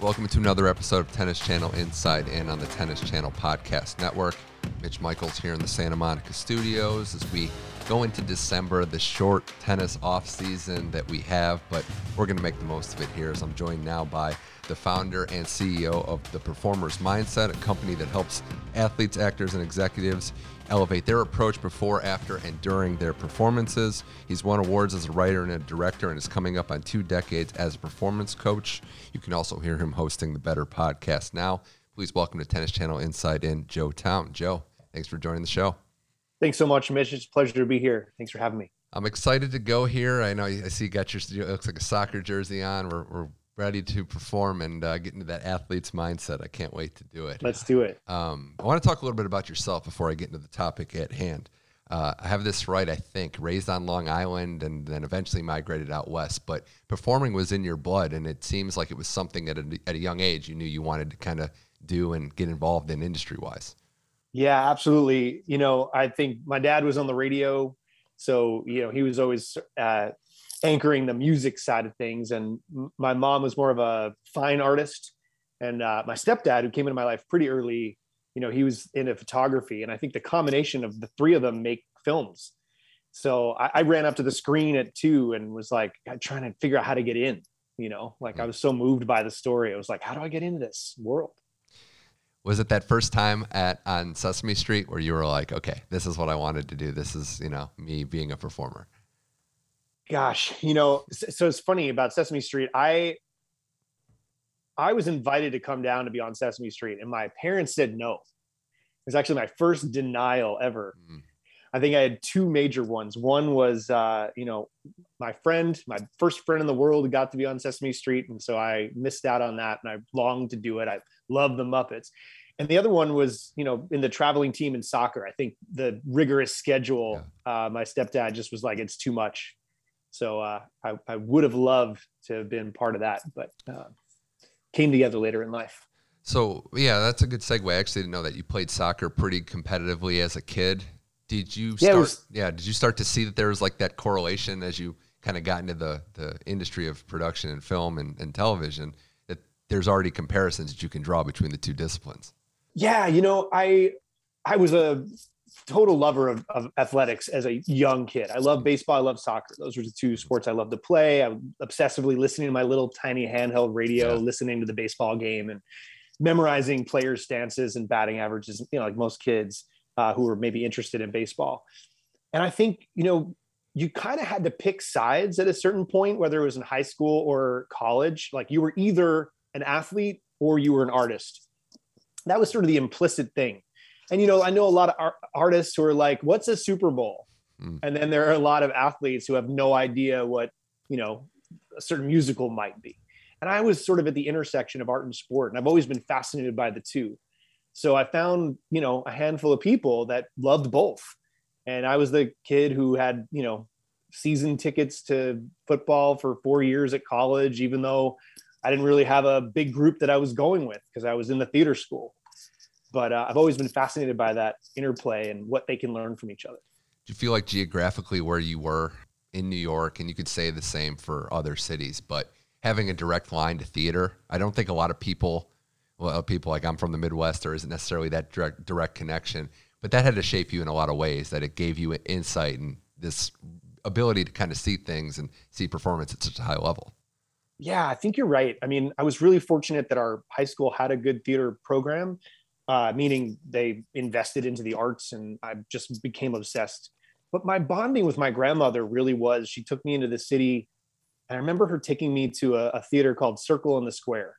Welcome to another episode of Tennis Channel Inside In on the Tennis Channel Podcast Network. Mitch Michaels here in the Santa Monica studios as we go into December, the short tennis off season that we have, but we're going to make the most of it here as I'm joined now by the founder and CEO of the Performers Mindset, a company that helps athletes, actors, and executives elevate their approach before, after, and during their performances. He's won awards as a writer and a director and is coming up on two decades as a performance coach. You can also hear him hosting the Better podcast now. Please welcome to Tennis Channel Inside In Joe Town. Joe, thanks for joining the show. Thanks so much, Mitch. It's a pleasure to be here. Thanks for having me. I'm excited to go here. I know I see you got your it looks like a soccer jersey on. We're, we're ready to perform and uh, get into that athlete's mindset. I can't wait to do it. Let's do it. Um, I want to talk a little bit about yourself before I get into the topic at hand. Uh, I have this right, I think. Raised on Long Island and then eventually migrated out west, but performing was in your blood, and it seems like it was something at a, at a young age you knew you wanted to kind of do and get involved in industry wise. Yeah, absolutely. You know, I think my dad was on the radio, so you know he was always uh, anchoring the music side of things. And my mom was more of a fine artist. And uh, my stepdad, who came into my life pretty early, you know, he was into photography. And I think the combination of the three of them make films. So I, I ran up to the screen at two and was like trying to figure out how to get in. You know, like I was so moved by the story. I was like, how do I get into this world? Was it that first time at on Sesame Street where you were like, okay, this is what I wanted to do. This is, you know, me being a performer? Gosh you know so it's funny about sesame street. I i was invited to come down to be on sesame street and my parents said no. It was actually my first denial ever. Mm. i think i had two major ones. One was uh, you know my friend my first friend in the world got to be on sesame street and so i missed out on that and i longed to do it. I love the muppets. And the other one was you know in the traveling team in soccer. I think the rigorous schedule yeah. uh, my stepdad just was like it's too much so uh, I, I would have loved to have been part of that, but uh, came together later in life. So yeah, that's a good segue. I actually didn't know that you played soccer pretty competitively as a kid. Did you start? Yeah, was, yeah did you start to see that there was like that correlation as you kind of got into the the industry of production and film and, and television? That there's already comparisons that you can draw between the two disciplines. Yeah, you know, I I was a total lover of, of, athletics as a young kid. I love baseball. I love soccer. Those were the two sports I love to play. I was obsessively listening to my little tiny handheld radio, yeah. listening to the baseball game and memorizing players' stances and batting averages, you know, like most kids uh, who were maybe interested in baseball. And I think, you know, you kind of had to pick sides at a certain point, whether it was in high school or college. Like you were either an athlete or you were an artist. That was sort of the implicit thing and you know i know a lot of ar- artists who are like what's a super bowl? Mm. and then there are a lot of athletes who have no idea what you know a certain musical might be. And i was sort of at the intersection of art and sport and i've always been fascinated by the two. So i found you know a handful of people that loved both. And i was the kid who had you know season tickets to football for four years at college even though i didn't really have a big group that i was going with because i was in the theater school but uh, I've always been fascinated by that interplay and what they can learn from each other. Do you feel like geographically where you were in New York, and you could say the same for other cities, but having a direct line to theater, I don't think a lot of people, well, people like I'm from the Midwest, there isn't necessarily that direct, direct connection, but that had to shape you in a lot of ways. That it gave you insight and this ability to kind of see things and see performance at such a high level. Yeah, I think you're right. I mean, I was really fortunate that our high school had a good theater program uh, meaning they invested into the arts and I just became obsessed. But my bonding with my grandmother really was she took me into the city. And I remember her taking me to a, a theater called Circle in the Square.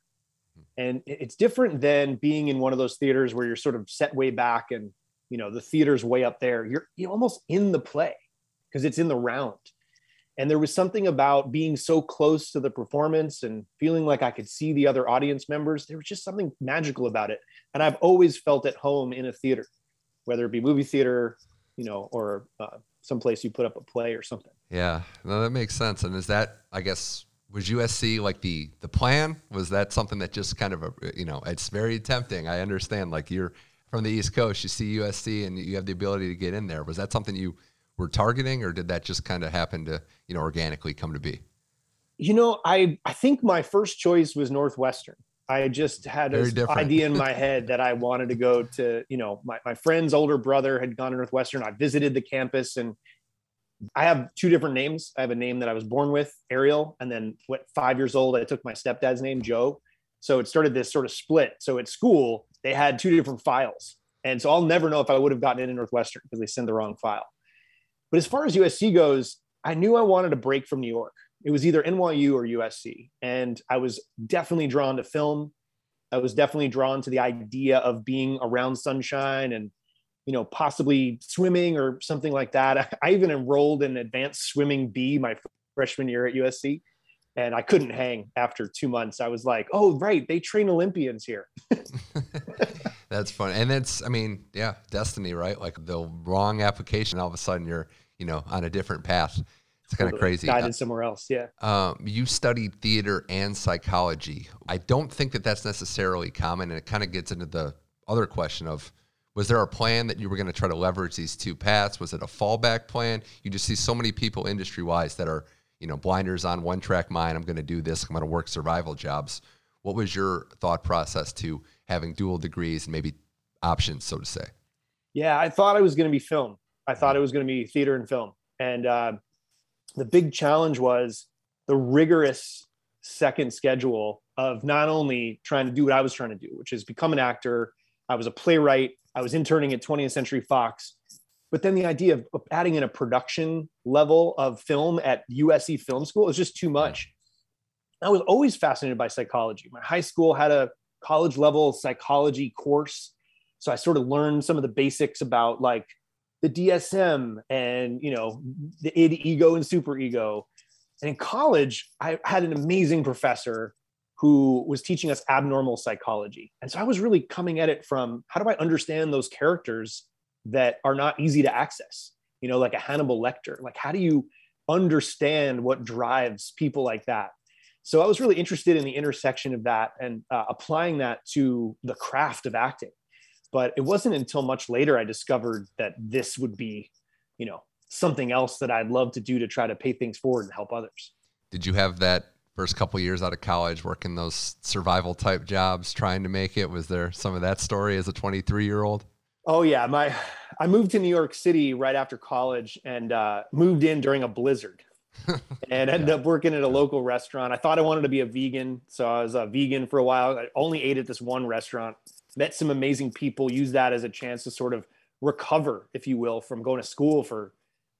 And it's different than being in one of those theaters where you're sort of set way back and you know the theater's way up there. You're you're almost in the play. because it's in the round. And there was something about being so close to the performance and feeling like I could see the other audience members. There was just something magical about it. And I've always felt at home in a theater, whether it be movie theater, you know, or uh, someplace you put up a play or something. Yeah, no, that makes sense. And is that, I guess, was USC like the the plan? Was that something that just kind of a, you know, it's very tempting. I understand. Like you're from the East Coast, you see USC, and you have the ability to get in there. Was that something you were targeting, or did that just kind of happen to you know organically come to be? You know, I I think my first choice was Northwestern. I just had an idea in my head that I wanted to go to, you know, my, my friend's older brother had gone to Northwestern. I visited the campus and I have two different names. I have a name that I was born with, Ariel, and then what five years old, I took my stepdad's name, Joe. So it started this sort of split. So at school, they had two different files. And so I'll never know if I would have gotten into Northwestern because they send the wrong file. But as far as USC goes, I knew I wanted a break from New York. It was either NYU or USC. And I was definitely drawn to film. I was definitely drawn to the idea of being around sunshine and you know, possibly swimming or something like that. I even enrolled in advanced swimming B my freshman year at USC, and I couldn't hang after two months. I was like, oh, right, they train Olympians here. that's fun. And it's, I mean, yeah, destiny, right? Like the wrong application, all of a sudden you're, you know, on a different path. It's kind of crazy. Guided somewhere else, yeah. Um, you studied theater and psychology. I don't think that that's necessarily common, and it kind of gets into the other question of was there a plan that you were going to try to leverage these two paths? Was it a fallback plan? You just see so many people industry wise that are, you know, blinders on one track mind. I'm going to do this. I'm going to work survival jobs. What was your thought process to having dual degrees and maybe options, so to say? Yeah, I thought I was going to be film. I thought it was going to be theater and film. And uh, the big challenge was the rigorous second schedule of not only trying to do what I was trying to do, which is become an actor. I was a playwright. I was interning at 20th Century Fox. But then the idea of adding in a production level of film at USC Film School is just too much. I was always fascinated by psychology. My high school had a college level psychology course. So I sort of learned some of the basics about like the DSM and, you know, the id, ego, and super ego. And in college, I had an amazing professor who was teaching us abnormal psychology. And so I was really coming at it from how do I understand those characters that are not easy to access? You know, like a Hannibal Lecter. Like, how do you understand what drives people like that? So I was really interested in the intersection of that and uh, applying that to the craft of acting. But it wasn't until much later I discovered that this would be, you know, something else that I'd love to do to try to pay things forward and help others. Did you have that first couple years out of college working those survival type jobs trying to make it was there some of that story as a 23 year old oh yeah my i moved to new york city right after college and uh, moved in during a blizzard and ended yeah. up working at a local restaurant. I thought i wanted to be a vegan so i was a vegan for a while. I only ate at this one restaurant met some amazing people used that as a chance to sort of recover if you will from going to school for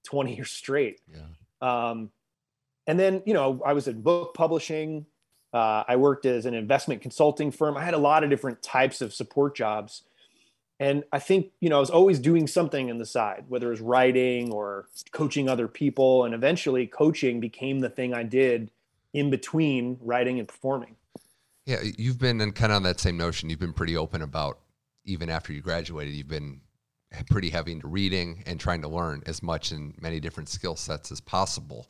20 years straight. Yeah. um, and then you know i was in book publishing. Uh, i worked as an investment consulting firm. I had a lot of different types of support jobs and i think you know i was always doing something on the side whether it was writing or coaching other people. And eventually coaching became the thing i did in between writing and performing. Yeah you've been in kind of on that same notion. You've been pretty open about even after you graduated you've been pretty heavy into reading and trying to learn as much in many different skill sets as possible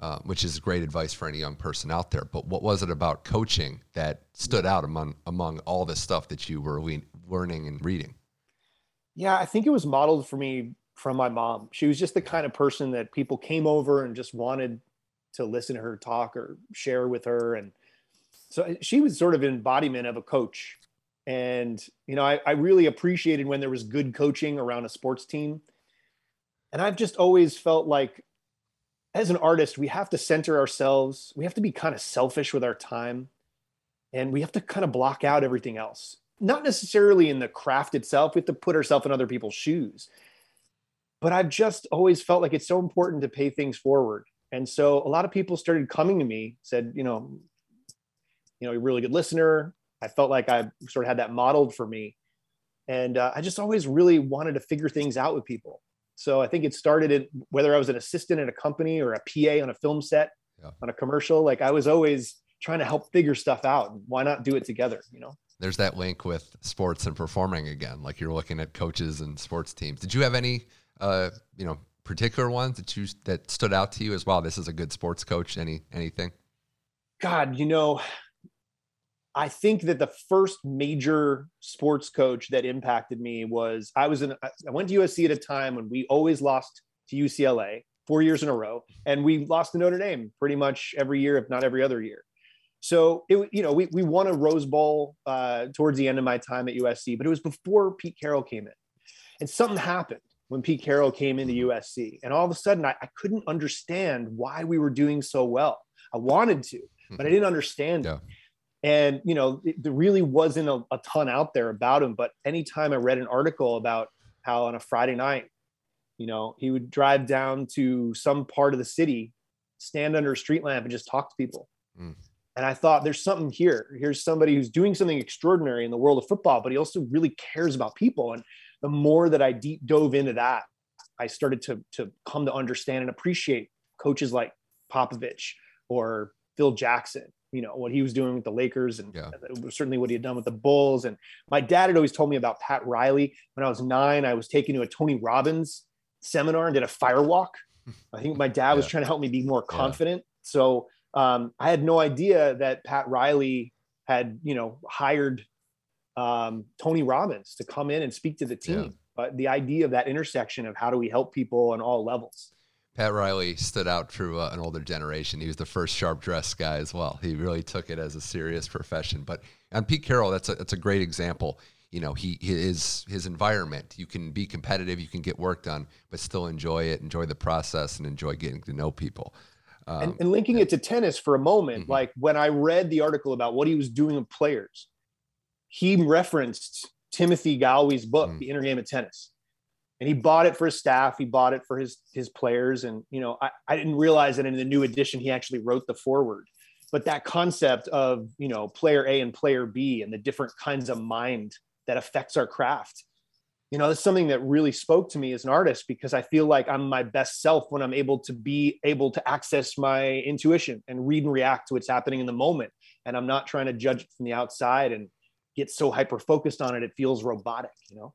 uh, which is great advice for any young person out there. But what was it about coaching that stood out among among all the stuff that you were learning and reading? Yeah, I think it was modeled for me from my mom. She was just the kind of person that people came over and just wanted to listen to her talk or share with her, and so uh, she was sort of embodiment of a coach. And you know, I, I really appreciated when there was good coaching around a sports team. And I've just always felt like as an artist, we have to center ourselves. We have to be kind of selfish with our time and we have to kind of block out everything else. Not necessarily in the craft itself, we have to put ourselves in other people's shoes. But I've just always felt like it's so important to pay things forward. And so a lot of people started coming to me, said, you know, you know, you're a really good listener. I felt like I sort of had that modeled for me. And uh, I just always really wanted to figure things out with people. So I think it started in whether I was an assistant at a company or a PA on a film set, yeah. on a commercial. Like I was always trying to help figure stuff out. Why not do it together? You know. There's that link with sports and performing again. Like you're looking at coaches and sports teams. Did you have any, uh, you know, particular ones that you that stood out to you as well? This is a good sports coach. Any anything? God, you know, I think that the first major sports coach that impacted me was I was in I went to USC at a time when we always lost to UCLA four years in a row, and we lost to Notre Dame pretty much every year, if not every other year. So it you know we we won a Rose Bowl uh, towards the end of my time at USC, but it was before Pete Carroll came in, and something happened when Pete Carroll came into USC, and all of a sudden I, I couldn't understand why we were doing so well. I wanted to, but I didn't understand yeah. it. And, you know, it, there really wasn't a, a ton out there about him. But anytime I read an article about how on a Friday night, you know, he would drive down to some part of the city, stand under a street lamp and just talk to people. Mm. And I thought there's something here. Here's somebody who's doing something extraordinary in the world of football, but he also really cares about people. And the more that I deep dove into that, I started to, to come to understand and appreciate coaches like Popovich or Phil Jackson you know what he was doing with the Lakers and yeah. certainly what he had done with the Bulls. And my dad had always told me about Pat Riley. When I was nine, I was taken to a Tony Robbins seminar and did a fire walk. I think my dad was trying to help me be more confident. Yeah. So um, I had no idea that Pat Riley had you know hired um, Tony Robbins to come in and speak to the team. Yeah. But the idea of that intersection of how do we help people on all levels. Pat Riley stood out through uh, an older generation. He was the first sharp dressed guy as well. He really took it as a serious profession. But on Pete Carroll, that's a, that's a great example. You know, he his his environment. You can be competitive, you can get work done, but still enjoy it, enjoy the process, and enjoy getting to know people. Um, and, and, linking it to tennis for a moment, mm-hmm. like when I read the article about what he was doing with players, he referenced Timothy Gallwey's book, mm-hmm. The Inner Game of Tennis and he bought it for his staff he bought it for his his players and you know I, I didn't realize that in the new edition he actually wrote the foreword but that concept of you know player a and player b and the different kinds of mind that affects our craft you know that's something that really spoke to me as an artist because i feel like i'm my best self when i'm able to be able to access my intuition and read and react to what's happening in the moment. And i'm not trying to judge it from the outside and get so hyper focused on it it feels robotic you know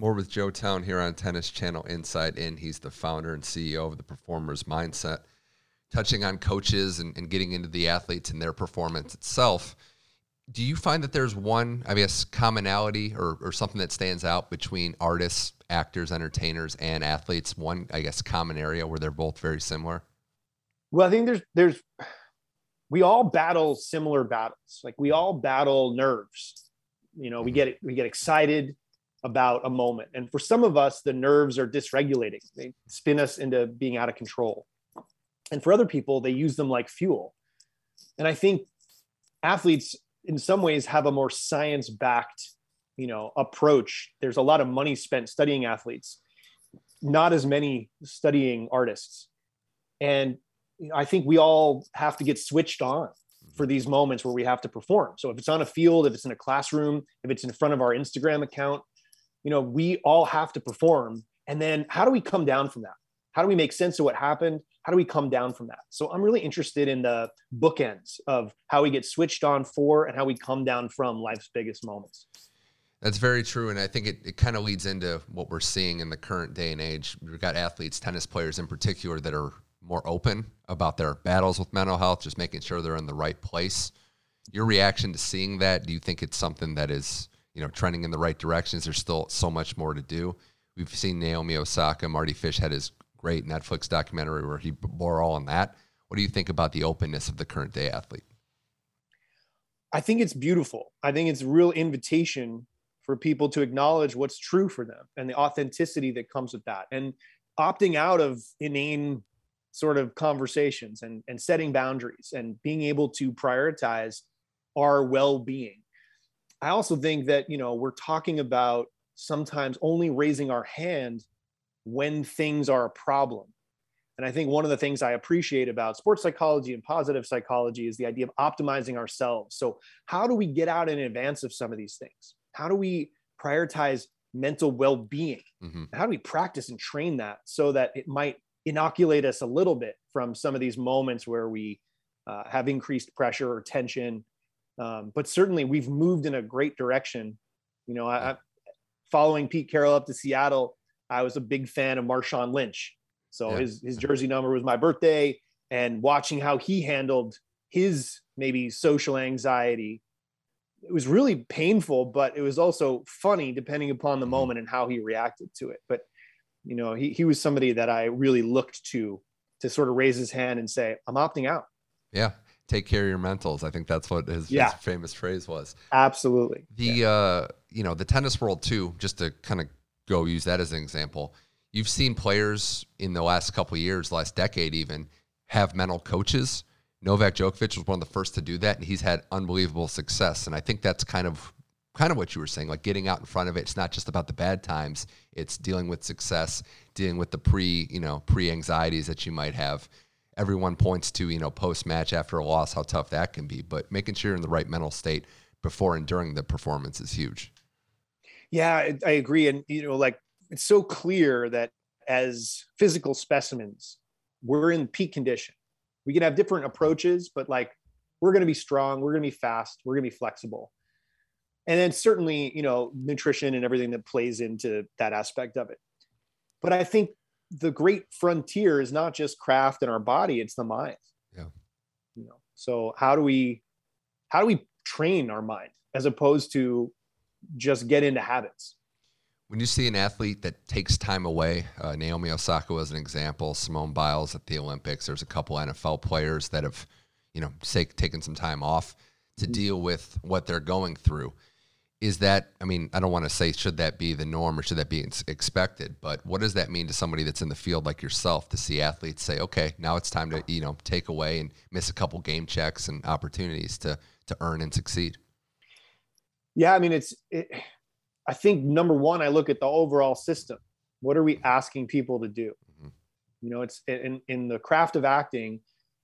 More with Joe Town here on Tennis Channel Inside In. He's the founder and CEO of the Performers Mindset, touching on coaches and, and getting into the athletes and their performance itself. Do you find that there's one, I guess, commonality or, or something that stands out between artists, actors, entertainers, and athletes? One, I guess, common area where they're both very similar. Well, I think there's there's we all battle similar battles. Like we all battle nerves. You know, we mm-hmm. get we get excited about a moment. And for some of us, the nerves are dysregulating, they spin us into being out of control. And for other people, they use them like fuel. And I think athletes, in some ways, have a more science backed you know approach there's a lot of money spent studying athletes not as many studying artists and i think we all have to get switched on for these moments where we have to perform so if it's on a field if it's in a classroom if it's in front of our instagram account you know, we all have to perform. And then how do we come down from that? How do we make sense of what happened? How do we come down from that? So I'm really interested in the bookends of how we get switched on for and how we come down from life's biggest moments. That's very true. And I think it, it kind of leads into what we're seeing in the current day and age. We've got athletes, tennis players in particular, that are more open about their battles with mental health, just making sure they're in the right place. Your reaction to seeing that, do you think it's something that is you know, trending in the right directions. There's still so much more to do. We've seen Naomi Osaka, Mardy Fish had his great Netflix documentary where he bore all on that. What do you think about the openness of the current day athlete? I think it's beautiful. I think it's a real invitation for people to acknowledge what's true for them and the authenticity that comes with that. And opting out of inane sort of conversations and, and setting boundaries and being able to prioritize our well-being i also think that you know we're talking about sometimes only raising our hand when things are a problem. And i think one of the things i appreciate about sports psychology and positive psychology is the idea of optimizing ourselves. So how do we get out in advance of some of these things? How do we prioritize mental well-being? Mm-hmm. how do we practice and train that so that it might inoculate us a little bit from some of these moments where we uh, have increased pressure or tension um, but certainly we've moved in a great direction you know I, I, following pete carroll up to seattle i was a big fan of marshawn lynch so yeah. his, his jersey number was my birthday and watching how he handled his maybe social anxiety it was really painful, but it was also funny depending upon the mm-hmm. moment and how he reacted to it. But you know, he he was somebody that I really looked to to sort of raise his hand and say, "I'm opting out." Yeah, take care of your mentals. I think that's what his, yeah. his famous phrase was. Absolutely. The yeah. uh, you know, the tennis world too. Just to kind of go use that as an example. You've seen players in the last couple years, last decade even, have mental coaches Novak Djokovic was one of the first to do that, and he's had unbelievable success. And I think that's kind of kind of what you were saying, like getting out in front of it. It's not just about the bad times; it's dealing with success, dealing with the pre, you know, pre anxieties that you might have. Everyone points to you know post match after a loss how tough that can be, but making sure you're in the right mental state before and during the performance is huge. Yeah, I agree, and you know, like it's so clear that as physical specimens, we're in peak condition we can have different approaches, but like we're going to be strong, we're going to be fast, we're going to be flexible. And then certainly, you know, nutrition and everything that plays into that aspect of it. But I think the great frontier is not just craft in our body, it's the mind. Yeah. You know, so how do we how do we train our mind as opposed to just get into habits? When you see an athlete that takes time away, uh, Naomi Osaka was an example. Simone Biles at the Olympics. There's a couple NFL players that have, you know, take, taken some time off to mm-hmm. deal with what they're going through. Is that? I mean, I don't want to say should that be the norm or should that be expected, but what does that mean to somebody that's in the field like yourself to see athletes say, okay, now it's time to you know take away and miss a couple game checks and opportunities to to earn and succeed? Yeah, I mean, it's. It, I think number one, I look at the overall system. What are we asking people to do? Mm-hmm. You know, it's in, in the craft of acting.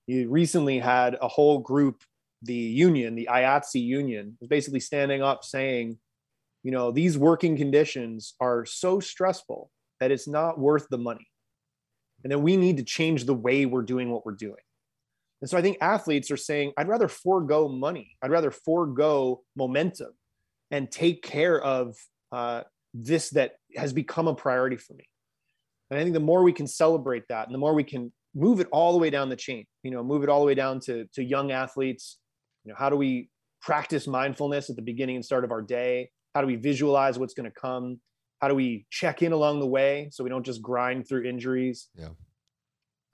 You recently had a whole group, the union, the IATSE union, was basically standing up saying, you know, these working conditions are so stressful that it's not worth the money. And then we need to change the way we're doing what we're doing. And so I think athletes are saying, I'd rather forego money. I'd rather forego momentum and take care of uh, this that has become a priority for me. And I think the more we can celebrate that and the more we can move it all the way down the chain, you know, move it all the way down to, to young athletes, you know, how do we practice mindfulness at the beginning and start of our day? How do we visualize what's going to come? How do we check in along the way so we don't just grind through injuries? Yeah.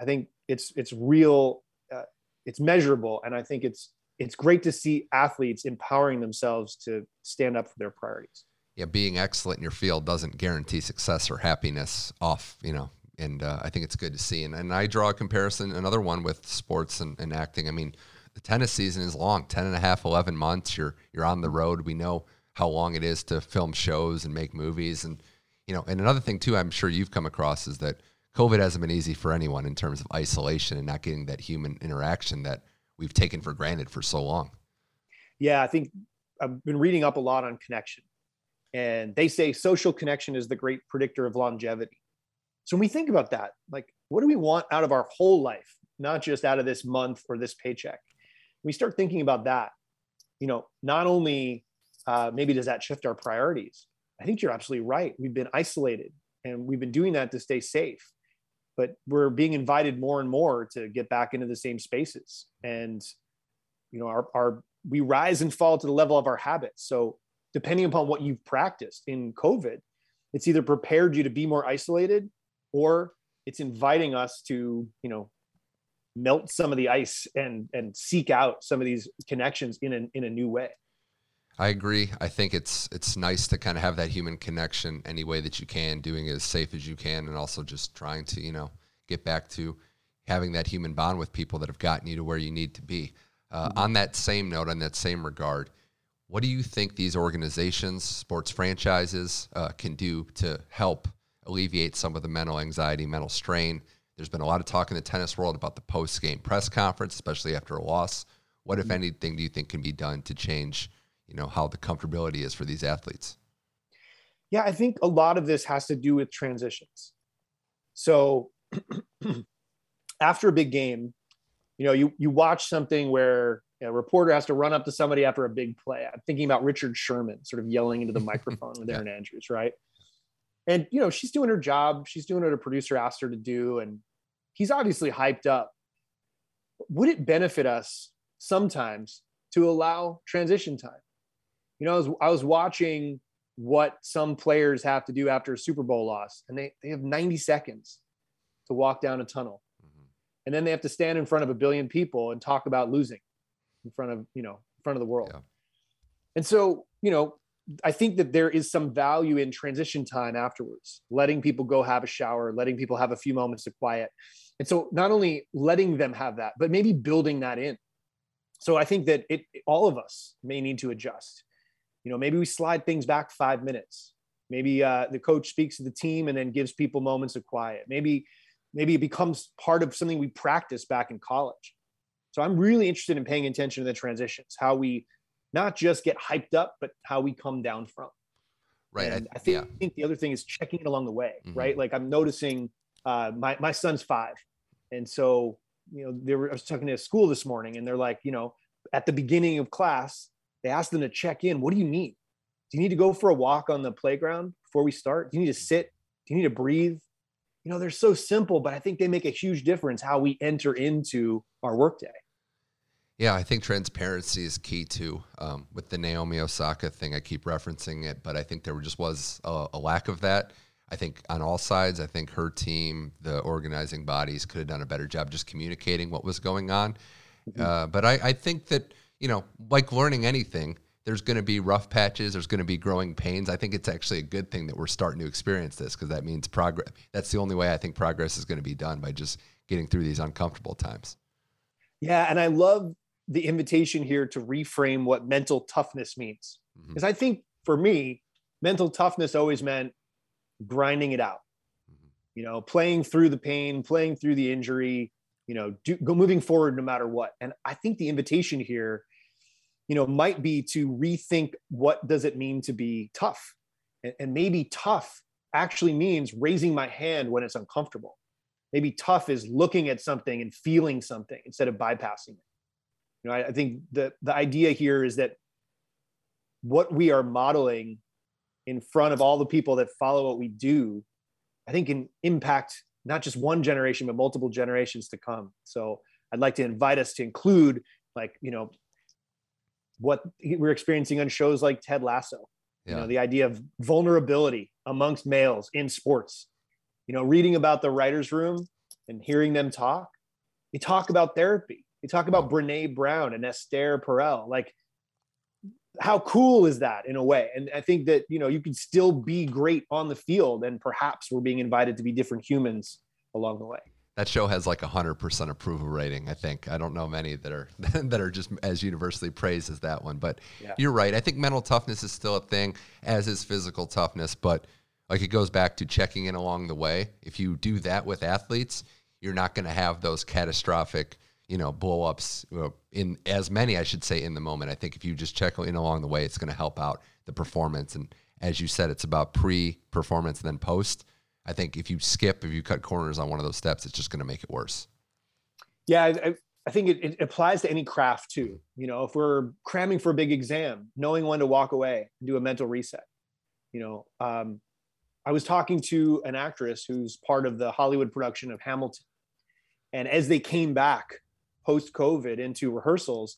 I think it's, it's real, uh, it's measurable. And I think it's, it's great to see athletes empowering themselves to stand up for their priorities yeah, being excellent in your field doesn't guarantee success or happiness off, you know, and uh, I think it's good to see. And, and I draw a comparison, another one with sports and, and acting. I mean, the tennis season is long, 10 and a half, 11 months. You're, you're on the road. We know how long it is to film shows and make movies. And, you know, and another thing too, I'm sure you've come across is that COVID hasn't been easy for anyone in terms of isolation and not getting that human interaction that we've taken for granted for so long. Yeah, I think I've been reading up a lot on connection and they say social connection is the great predictor of longevity. So when we think about that, like what do we want out of our whole life, not just out of this month or this paycheck? We start thinking about that. You know, not only uh, maybe does that shift our priorities. I think you're absolutely right. We've been isolated, and we've been doing that to stay safe. But we're being invited more and more to get back into the same spaces, and you know, our, our we rise and fall to the level of our habits. So depending upon what you've practiced in COVID, it's either prepared you to be more isolated or it's inviting us to, you know, melt some of the ice and and seek out some of these connections in a, in a new way. I agree. I think it's it's nice to kind of have that human connection any way that you can, doing it as safe as you can, and also just trying to you know get back to having that human bond with people that have gotten you to where you need to be. Uh, mm-hmm. On that same note, on that same regard, what do you think these organizations, sports franchises, uh, can do to help alleviate some of the mental anxiety, mental strain? There's been a lot of talk in the tennis world about the post game press conference, especially after a loss. What, if mm-hmm. anything, do you think can be done to change, you know, how the comfortability is for these athletes? Yeah, I think a lot of this has to do with transitions. So after a big game, you know, you you watch something where a reporter has to run up to somebody after a big play. I'm thinking about Richard Sherman sort of yelling into the microphone with Erin Andrews, right? And you know, she's doing her job. She's doing what a producer asked her to do, and he's obviously hyped up. Would it benefit us sometimes to allow transition time? You know, I was, I was watching what some players have to do after a Super Bowl loss, and they, they have 90 seconds to walk down a tunnel. Mm-hmm. And then they have to stand in front of a billion people and talk about losing in front of, you know, in front of the world. Yeah. And so, you know, I think that there is some value in transition time afterwards, letting people go have a shower, letting people have a few moments of quiet. And so not only letting them have that, but maybe building that in. So I think that it all of us may need to adjust. You know, maybe we slide things back five minutes. Maybe uh, the coach speaks to the team and then gives people moments of quiet. Maybe maybe it becomes part of something we practice back in college. So I'm really interested in paying attention to the transitions, how we not just get hyped up, but how we come down from. Right. I, I, think, yeah. I, think, the other thing is checking it along the way, mm-hmm. right? Like I'm noticing uh, my, my son's five. And so, you know, they were, I was talking to a school this morning and they're like, you know, at the beginning of class, they asked them to check in. What do you need? Do you need to go for a walk on the playground before we start? Do you need to sit? Do you need to breathe? You know, they're so simple, but I think they make a huge difference how we enter into our workday. Yeah, I think transparency is key too. Um, with the Naomi Osaka thing, I keep referencing it, but I think there just was a, a, lack of that. I think on all sides, I think her team, the organizing bodies, could have done a better job just communicating what was going on. Mm-hmm. Uh, but I, I think that you know, like learning anything, there's going to be rough patches. There's going to be growing pains. I think it's actually a good thing that we're starting to experience this because that means progress. That's the only way I think progress is going to be done by just getting through these uncomfortable times. Yeah, and I love the invitation here to reframe what mental toughness means because mm-hmm. I think for me, mental toughness always meant grinding it out. Mm-hmm. You know, playing through the pain, playing through the injury. You know, do, go moving forward no matter what. And I think the invitation here you know might be to rethink what does it mean to be tough and, and maybe tough actually means raising my hand when it's uncomfortable maybe tough is looking at something and feeling something instead of bypassing it you know I, I, think the the idea here is that what we are modeling in front of all the people that follow what we do i think can impact not just one generation but multiple generations to come so i'd like to invite us to include like you know what we're experiencing on shows like Ted Lasso. Yeah. You know, the idea of vulnerability amongst males in sports. You know, reading about the writers' room and hearing them talk. They talk about therapy. They talk about Brene Brown and Esther Perel. Like, how cool is that in a way? And I think that you know you can still be great on the field, and perhaps we're being invited to be different humans along the way that show has like a hundred percent approval rating. I think I don't know many that are that are just as universally praised as that one. But yeah. you're right. I think mental toughness is still a thing, as is physical toughness. But like it goes back to checking in along the way. If you do that with athletes, you're not going to have those catastrophic, you know, blow ups in as many, I should say, in the moment. I think if you just check in along the way, it's going to help out the performance. And as you said, it's about pre performance, and then post I think if you skip, if you cut corners on one of those steps, it's just going to make it worse. Yeah, I, I think it, it, applies to any craft too. You know, if we're cramming for a big exam, knowing when to walk away, and do a mental reset. You know, um, I was talking to an actress who's part of the Hollywood production of Hamilton, and as they came back post COVID into rehearsals,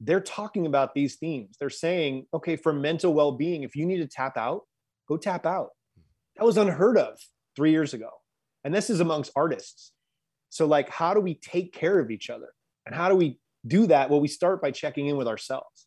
they're talking about these themes. They're saying, okay, for mental well being, if you need to tap out, go tap out that was unheard of three years ago. And this is amongst artists. So, like, how do we take care of each other? And how do we do that? Well, we start by checking in with ourselves.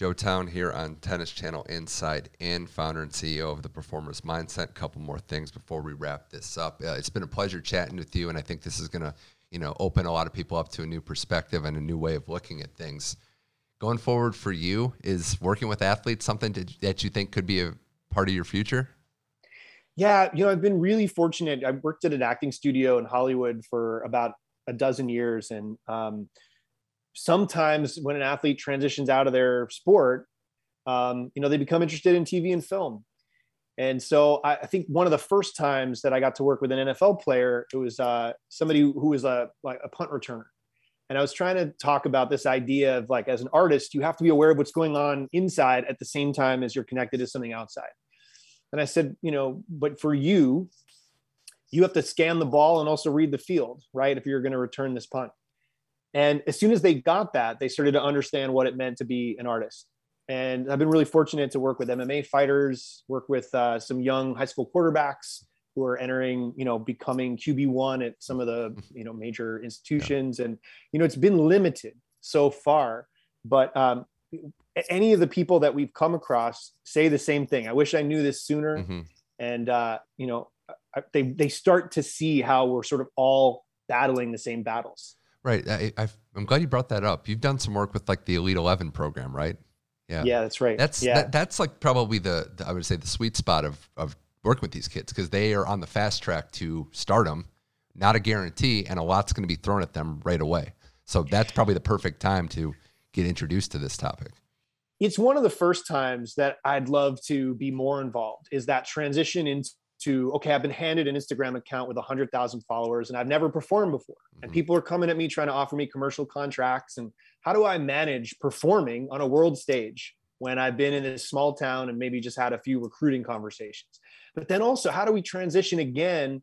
Joe Town here on Tennis Channel Inside In, founder and CEO of the Performers Mindset. A couple more things before we wrap this up. Uh, it's been a pleasure chatting with you, and I think this is going to, you know, open a lot of people up to a new perspective and a new way of looking at things. Going forward for you, is working with athletes something to, that you think could be a part of your future? Yeah, you know, I've been really fortunate. I worked at an acting studio in Hollywood for about a dozen years, and um, sometimes when an athlete transitions out of their sport, um, you know, they become interested in TV and film. And so I, I, think one of the first times that I got to work with an NFL player, it was uh, somebody who was a like a punt returner. And I was trying to talk about this idea of like, as an artist, you have to be aware of what's going on inside at the same time as you're connected to something outside. And I said, you know, but for you, you have to scan the ball and also read the field, right? If you're going to return this punt. And as soon as they got that, they started to understand what it meant to be an artist. And I've been really fortunate to work with MMA fighters, work with uh, some young high school quarterbacks who are entering, you know, becoming QB one at some of the, you know, major institutions. Yeah. And, you know, it's been limited so far, but um, any of the people that we've come across say the same thing. I wish I knew this sooner. Mm-hmm. And, uh, you know, they, they start to see how we're sort of all battling the same battles. Right. I, am glad you brought that up. You've done some work with like the Elite Eleven program, right? Yeah. Yeah, that's right. That's yeah. That, that's like probably the, the, I would say the sweet spot of of working with these kids because they are on the fast track to stardom. Not a guarantee, and a lot's going to be thrown at them right away. So that's probably the perfect time to get introduced to this topic. It's one of the first times that I'd love to be more involved. Is that transition into to okay i've been handed an instagram account with 100000 followers and i've never performed before. Mm-hmm. and people are coming at me trying to offer me commercial contracts. And how do i manage performing on a world stage when i've been in this small town and maybe just had a few recruiting conversations? But then also how do we transition again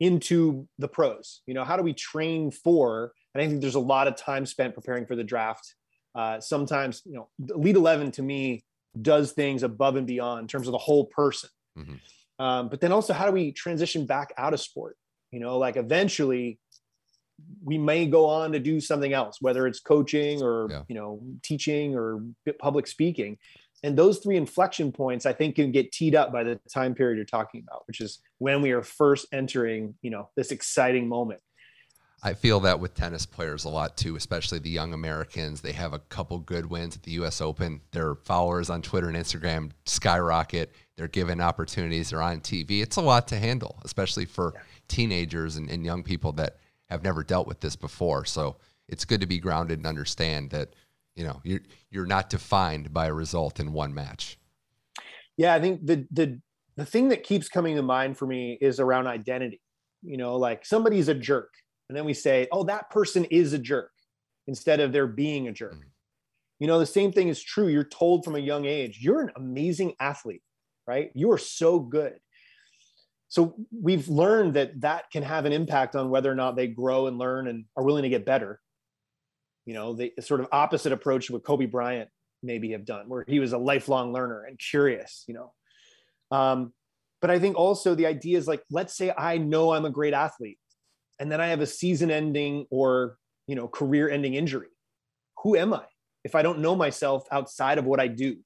into the pros? You know how do we train for and i think there's a lot of time spent preparing for the draft. Uh, sometimes you know elite 11 to me does things above and beyond in terms of the whole person. Mm-hmm um, but then also, how do we transition back out of sport? You know, like eventually we may go on to do something else, whether it's coaching or, yeah. you know, teaching or public speaking. And those three inflection points, I think, can get teed up by the time period you're talking about, which is when we are first entering, you know, this exciting moment. I feel that with tennis players a lot too, especially the young Americans. They have a couple good wins at the U.S. Open. Their followers on Twitter and Instagram skyrocket. They're given opportunities. They're on TV. It's a lot to handle, especially for yeah. teenagers and, and young people that have never dealt with this before. So it's good to be grounded and understand that you know you're you're not defined by a result in one match. Yeah, I think the the the thing that keeps coming to mind for me is around identity. You know, like somebody's a jerk and then we say, oh, that person is a jerk instead of there being a jerk. Mm-hmm. You know, the same thing is true. You're told from a young age, you're an amazing athlete, right? You are so good. So we've learned that that can have an impact on whether or not they grow and learn and are willing to get better. You know, the sort of opposite approach to what Kobe Bryant maybe have done, where he was a lifelong learner and curious, you know. Um, but I think also the idea is like, let's say I know I'm a great athlete and then I have a season ending or, you know, career ending injury. Who am I if I don't know myself outside of what I do?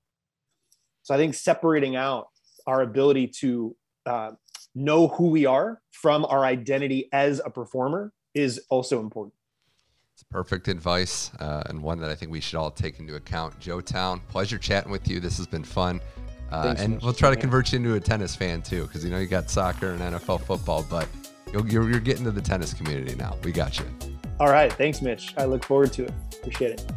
So I think separating out our ability to uh, know who we are from our identity as a performer is also important. It's perfect advice uh, and one that I think we should all take into account. Joe Town, pleasure chatting with you. This has been fun. Uh, and we'll try to convert you into a tennis fan too, because you know you got soccer and NFL football, but you're, you're, you're getting to the tennis community now. We got you. All right. Thanks, Mitch. I look forward to it. Appreciate it.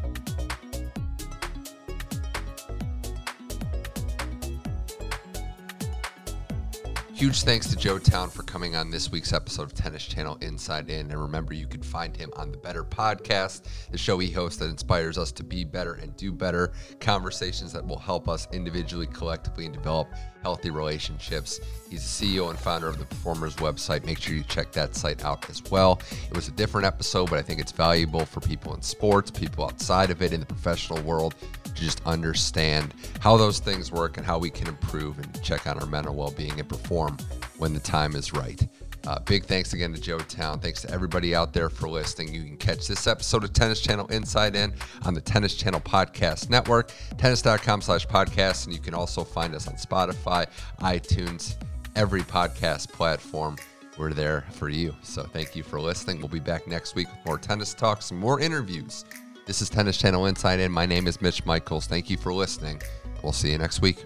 Huge thanks to Joe Town for coming on this week's episode of Tennis Channel Inside In. And remember, you can find him on the Better Podcast, the show he hosts that inspires us to be better and do better, conversations that will help us individually, collectively, and develop healthy relationships. He's the CEO and founder of the Performers website. Make sure you check that site out as well. It was a different episode, but I think it's valuable for people in sports, people outside of it, in the professional world to just understand how those things work and how we can improve and check on our mental well being and perform when the time is right. Uh, big thanks again to Joe Town. Thanks to everybody out there for listening. You can catch this episode of Tennis Channel Inside In on the Tennis Channel Podcast Network, tennis.com slash podcast. And you can also find us on Spotify, iTunes, every podcast platform. We're there for you. So thank you for listening. We'll be back next week with more tennis talks more interviews. This is Tennis Channel Inside In. My name is Mitch Michaels. Thank you for listening. We'll see you next week.